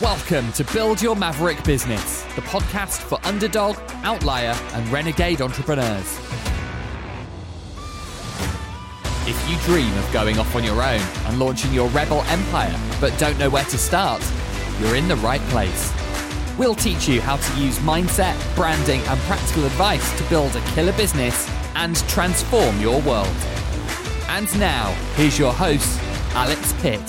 Welcome to Build Your Maverick Business, the podcast for underdog, outlier, and renegade entrepreneurs. If you dream of going off on your own and launching your rebel empire, but don't know where to start, you're in the right place. We'll teach you how to use mindset, branding, and practical advice to build a killer business and transform your world. And now, here's your host, Alex Pitt.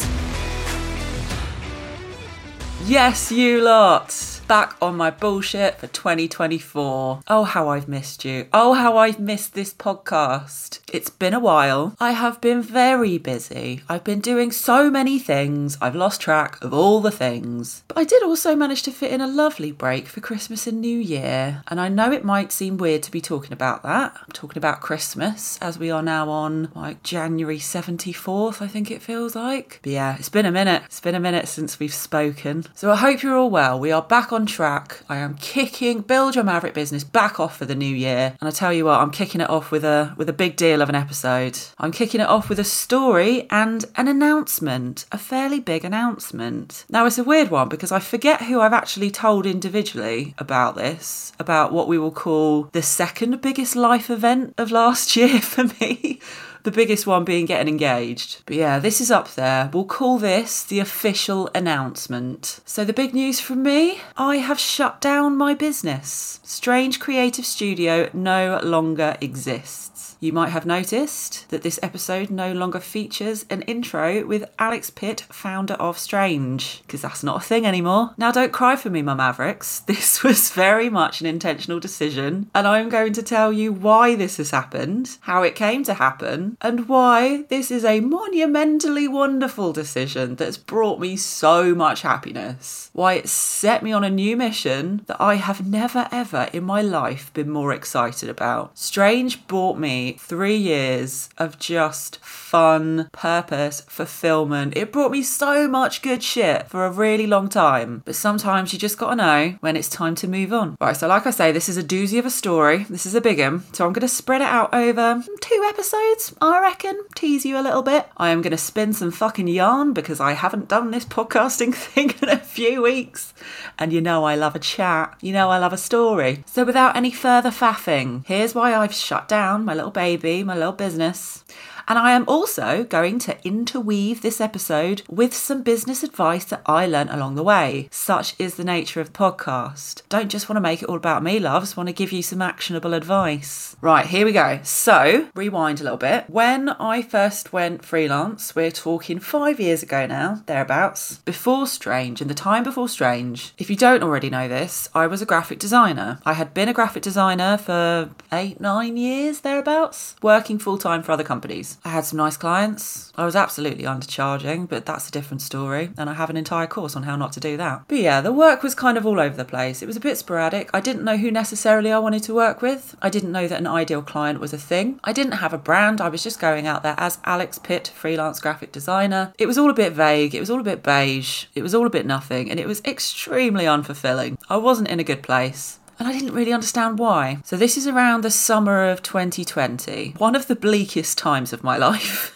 Yes, you lot! Back on my bullshit for 2024. Oh, how I've missed you. Oh, how I've missed this podcast. It's been a while. I have been very busy. I've been doing so many things. I've lost track of all the things. But I did also manage to fit in a lovely break for Christmas and New Year. And I know it might seem weird to be talking about that. I'm talking about Christmas as we are now on like January 74th, I think it feels like. But yeah, it's been a minute. It's been a minute since we've spoken. So I hope you're all well. We are back on track. I am kicking Build Your Maverick business back off for the new year. And I tell you what, I'm kicking it off with a with a big deal of an episode. I'm kicking it off with a story and an announcement, a fairly big announcement. Now it's a weird one because I forget who I've actually told individually about this, about what we will call the second biggest life event of last year for me the biggest one being getting engaged. But yeah, this is up there. We'll call this the official announcement. So, the big news from me I have shut down my business. Strange Creative Studio no longer exists. You might have noticed that this episode no longer features an intro with Alex Pitt, founder of Strange, because that's not a thing anymore. Now, don't cry for me, my Mavericks. This was very much an intentional decision, and I'm going to tell you why this has happened, how it came to happen, and why this is a monumentally wonderful decision that's brought me so much happiness. Why it set me on a new mission that I have never ever in my life been more excited about. Strange brought me three years of just fun, purpose, fulfillment. It brought me so much good shit for a really long time. But sometimes you just gotta know when it's time to move on. Right, so like I say, this is a doozy of a story. This is a big one. So I'm gonna spread it out over two episodes, I reckon. Tease you a little bit. I am gonna spin some fucking yarn because I haven't done this podcasting thing in a few weeks. And you know I love a chat. You know I love a story. So without any further faffing, here's why I've shut down my little baby, my little business. And I am also going to interweave this episode with some business advice that I learnt along the way. Such is the nature of the podcast. Don't just want to make it all about me, loves, want to give you some actionable advice. Right, here we go. So, rewind a little bit. When I first went freelance, we're talking five years ago now, thereabouts, before Strange, and the time before Strange, if you don't already know this, I was a graphic designer. I had been a graphic designer for eight, nine years, thereabouts, working full time for other companies. I had some nice clients. I was absolutely undercharging, but that's a different story. And I have an entire course on how not to do that. But yeah, the work was kind of all over the place. It was a bit sporadic. I didn't know who necessarily I wanted to work with. I didn't know that an ideal client was a thing. I didn't have a brand. I was just going out there as Alex Pitt, freelance graphic designer. It was all a bit vague. It was all a bit beige. It was all a bit nothing. And it was extremely unfulfilling. I wasn't in a good place and I didn't really understand why. So, this is around the summer of 2020, one of the bleakest times of my life.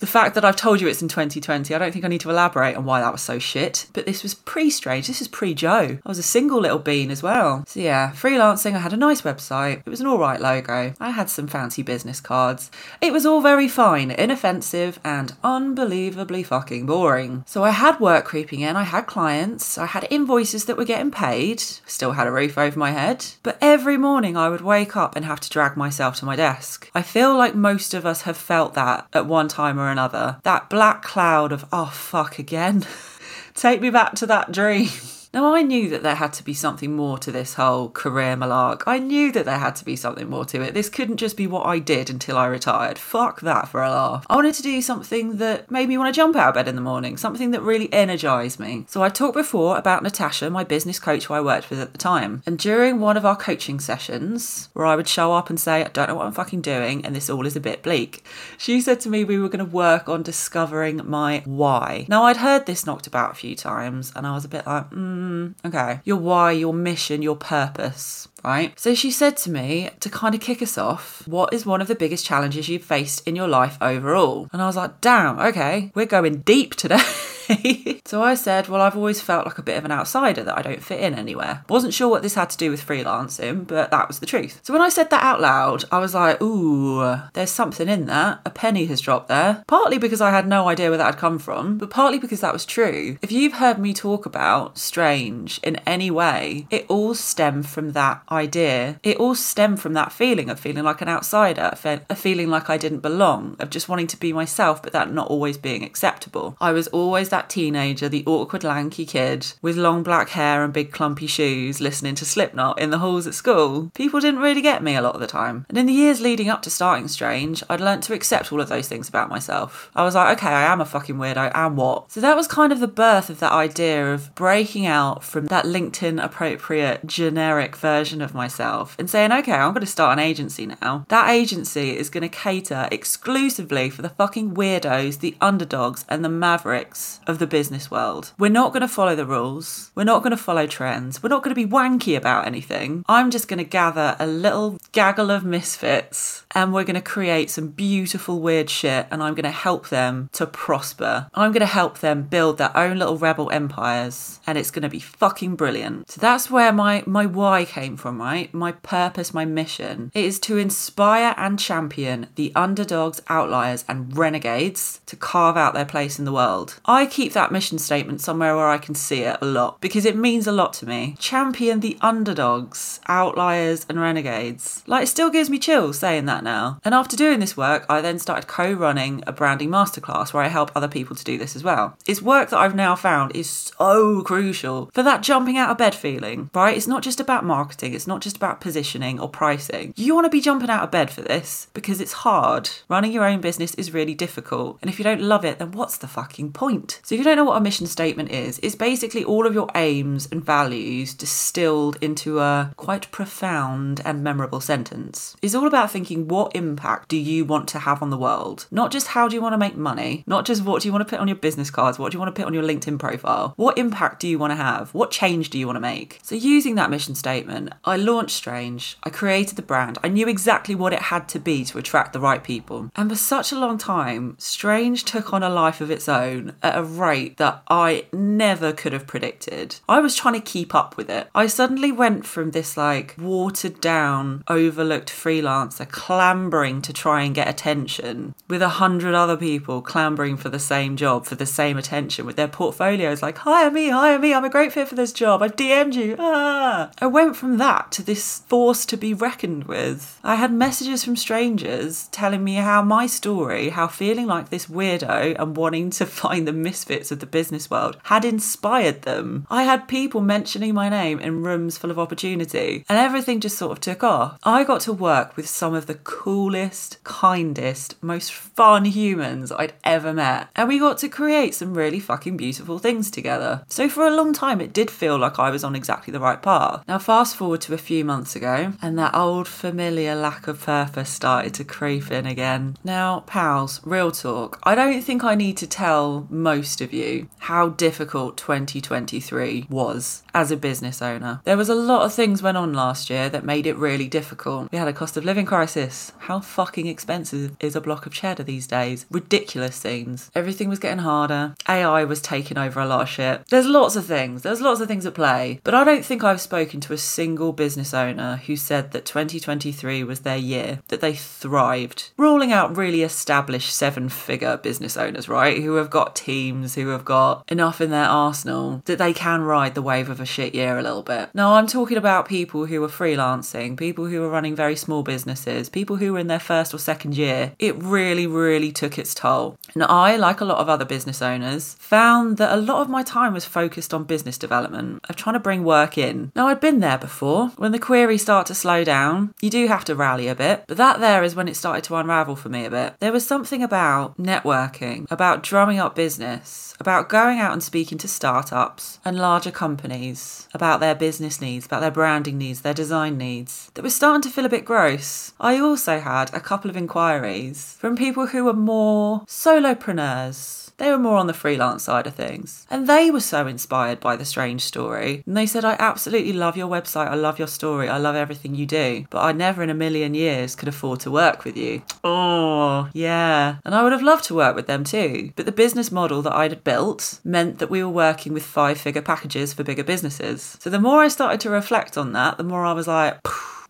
The fact that I've told you it's in 2020, I don't think I need to elaborate on why that was so shit. But this was pre Strange. This is pre Joe. I was a single little bean as well. So yeah, freelancing. I had a nice website. It was an all right logo. I had some fancy business cards. It was all very fine, inoffensive, and unbelievably fucking boring. So I had work creeping in. I had clients. I had invoices that were getting paid. Still had a roof over my head. But every morning I would wake up and have to drag myself to my desk. I feel like most of us have felt that at one time or another. That black cloud of, oh, fuck again. Take me back to that dream. Now, I knew that there had to be something more to this whole career malark. I knew that there had to be something more to it. This couldn't just be what I did until I retired. Fuck that for a laugh. I wanted to do something that made me want to jump out of bed in the morning, something that really energized me. So, I talked before about Natasha, my business coach who I worked with at the time. And during one of our coaching sessions, where I would show up and say, I don't know what I'm fucking doing, and this all is a bit bleak, she said to me we were going to work on discovering my why. Now, I'd heard this knocked about a few times, and I was a bit like, hmm mm, okay, your why, your mission, your purpose, right? So she said to me to kind of kick us off, what is one of the biggest challenges you've faced in your life overall? And I was like, damn, okay, we're going deep today. so I said, Well, I've always felt like a bit of an outsider that I don't fit in anywhere. Wasn't sure what this had to do with freelancing, but that was the truth. So when I said that out loud, I was like, Ooh, there's something in that. A penny has dropped there. Partly because I had no idea where that had come from, but partly because that was true. If you've heard me talk about strange in any way, it all stemmed from that idea. It all stemmed from that feeling of feeling like an outsider, a feeling like I didn't belong, of just wanting to be myself, but that not always being acceptable. I was always that teenager, the awkward, lanky kid with long black hair and big clumpy shoes, listening to Slipknot in the halls at school. People didn't really get me a lot of the time. And in the years leading up to starting Strange, I'd learnt to accept all of those things about myself. I was like, okay, I am a fucking weirdo, and what? So that was kind of the birth of that idea of breaking out from that LinkedIn appropriate generic version of myself and saying, okay, I'm going to start an agency now. That agency is going to cater exclusively for the fucking weirdos, the underdogs, and the mavericks of the business world. We're not going to follow the rules. We're not going to follow trends. We're not going to be wanky about anything. I'm just going to gather a little gaggle of misfits and we're going to create some beautiful weird shit and I'm going to help them to prosper. I'm going to help them build their own little rebel empires and it's going to be fucking brilliant. So that's where my my why came from, right? My purpose, my mission it is to inspire and champion the underdogs, outliers and renegades to carve out their place in the world. I keep that mission statement somewhere where I can see it a lot because it means a lot to me. Champion the underdogs, outliers and renegades. Like it still gives me chills saying that now. And after doing this work, I then started co-running a branding masterclass where I help other people to do this as well. It's work that I've now found is so crucial for that jumping out of bed feeling, right? It's not just about marketing, it's not just about positioning or pricing. You want to be jumping out of bed for this because it's hard. Running your own business is really difficult. And if you don't love it, then what's the fucking point? So if you don't know what a mission statement is, it's basically all of your aims and values distilled into a quite profound and memorable sentence. It's all about thinking what impact do you want to have on the world? Not just how do you want to make money, not just what do you want to put on your business cards, what do you want to put on your LinkedIn profile? What impact do you want to have? What change do you want to make? So using that mission statement, I launched Strange, I created the brand, I knew exactly what it had to be to attract the right people. And for such a long time, Strange took on a life of its own at a rate that I never could have predicted. I was trying to keep up with it. I suddenly went from this like watered down, overlooked freelancer clambering to try and get attention with a hundred other people clambering for the same job, for the same attention, with their portfolios like, hire me, hire me, I'm a great fit for this job, I've DM'd you. Ah. I went from that to this force to be reckoned with. I had messages from strangers telling me how my story, how feeling like this weirdo and wanting to find the misfits of the business world had inspired them. I had people mentioning my name in rooms full of opportunity, and everything just sort of took off. I got to work with some of the coolest, kindest, most fun humans I'd ever met, and we got to create some really fucking beautiful things together. So for a long time, it did feel like I was on exactly the right path. Now, fast forward to a few months ago, and that old familiar lack of purpose started to creep in again. Now, pals, real talk, I don't think I need to tell most of you how difficult 2023 was as a business owner. There was a lot of things went on last year that made it really difficult. We had a cost of living crisis. How fucking expensive is a block of cheddar these days? Ridiculous things. Everything was getting harder. AI was taking over a lot of shit. There's lots of things. There's lots of things at play. But I don't think I've spoken to a single business owner who said that 2023 was their year, that they thrived. Ruling out really established seven figure business owners, right? Who have got teams, who have got enough in their arsenal that they can ride the wave of a shit year a little bit. No, I'm talking about people who are freelancing, people who are running very small businesses, people who were in their first or second year. It really, really took its toll. And I, like a lot of other business owners, found that a lot of my time was focused on business development, of trying to bring work in. Now, I'd been there before. When the queries start to slow down, you do have to rally a bit, but that there is when it started to unravel for me a bit. There was something about networking, about drumming up business, about going out and speaking to startups and larger companies about their business needs, about their branding needs, their design needs, that was starting to feel a bit gross. I also had a couple of inquiries from people who were more solopreneurs They were more on the freelance side of things. And they were so inspired by the strange story. And they said, I absolutely love your website. I love your story. I love everything you do. But I never in a million years could afford to work with you. Oh, yeah. And I would have loved to work with them too. But the business model that I'd built meant that we were working with five figure packages for bigger businesses. So the more I started to reflect on that, the more I was like,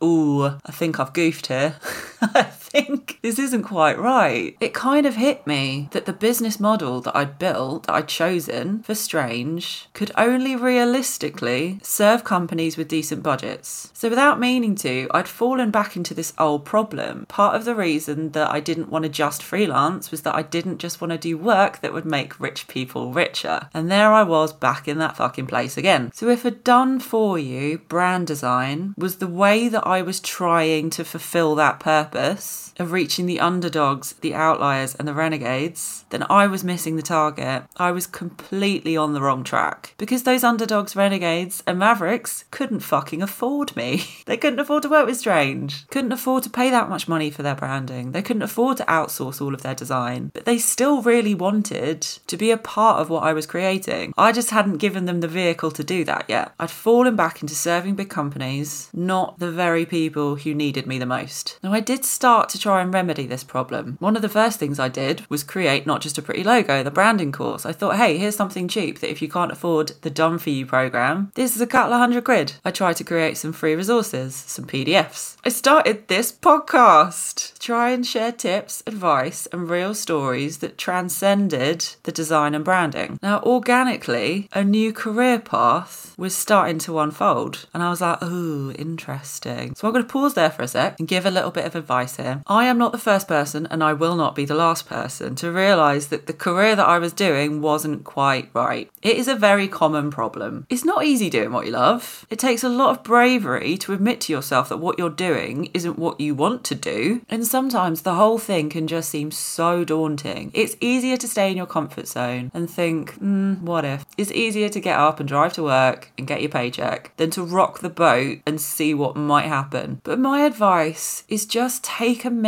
ooh, I think I've goofed here. Think this isn't quite right. It kind of hit me that the business model that I'd built, that I'd chosen for Strange, could only realistically serve companies with decent budgets. So without meaning to, I'd fallen back into this old problem. Part of the reason that I didn't want to just freelance was that I didn't just want to do work that would make rich people richer. And there I was back in that fucking place again. So if a done for you brand design was the way that I was trying to fulfill that purpose ます。Of reaching the underdogs, the outliers, and the renegades, then I was missing the target. I was completely on the wrong track because those underdogs, renegades, and mavericks couldn't fucking afford me. they couldn't afford to work with Strange, couldn't afford to pay that much money for their branding, they couldn't afford to outsource all of their design, but they still really wanted to be a part of what I was creating. I just hadn't given them the vehicle to do that yet. I'd fallen back into serving big companies, not the very people who needed me the most. Now, I did start to try and remedy this problem. One of the first things I did was create not just a pretty logo, the branding course. I thought, hey, here's something cheap that if you can't afford the Done For You program, this is a couple of hundred quid. I tried to create some free resources, some PDFs. I started this podcast try and share tips, advice, and real stories that transcended the design and branding. Now, organically, a new career path was starting to unfold, and I was like, ooh, interesting. So I'm going to pause there for a sec and give a little bit of advice here. Am not the first person, and I will not be the last person, to realise that the career that I was doing wasn't quite right. It is a very common problem. It's not easy doing what you love. It takes a lot of bravery to admit to yourself that what you're doing isn't what you want to do, and sometimes the whole thing can just seem so daunting. It's easier to stay in your comfort zone and think, hmm, what if? It's easier to get up and drive to work and get your paycheck than to rock the boat and see what might happen. But my advice is just take a minute,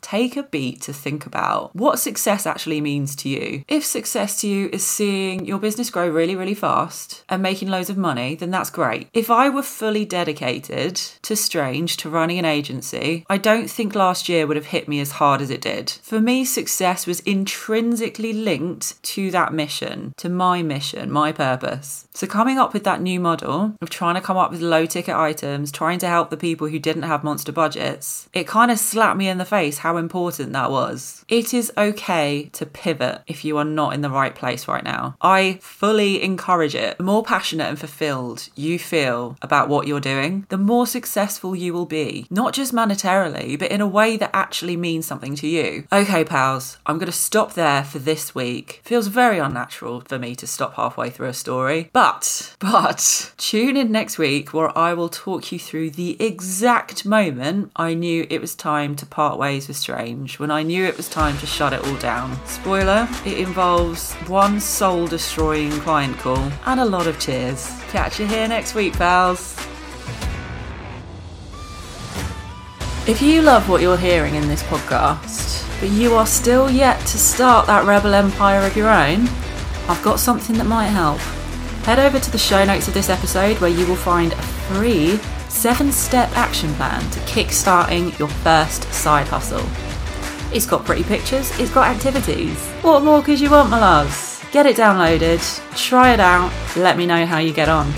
take a beat to think about what success actually means to you. If success to you is seeing your business grow really, really fast and making loads of money, then that's great. If I were fully dedicated to Strange, to running an agency, I don't think last year would have hit me as hard as it did. For me, success was intrinsically linked to that mission, to my mission, my purpose. So coming up with that new model of trying to come up with low ticket items, trying to help the people who didn't have monster budgets, it kind of slapped me in the face how important that was. It is okay to pivot if you are not in the right place right now. I fully encourage it. The more passionate and fulfilled you feel about what you're doing, the more successful you will be. Not just monetarily, but in a way that actually means something to you. Okay, pals, I'm going to stop there for this week. Feels very unnatural for me to stop halfway through a story, but, but, tune in next week where I will talk you through the exact moment I knew it was time to part ways with Strange, when I knew it was time to shut it all down. Spoiler, it involves one soul destroying client call and a lot of tears. Catch you here next week, pals. If you love what you're hearing in this podcast, but you are still yet to start that rebel empire of your own, I've got something that might help. Head over to the show notes of this episode where you will find a free seven step action plan to kickstarting your first side hustle. It's got pretty pictures, it's got activities. What more could you want, my loves? Get it downloaded, try it out, let me know how you get on.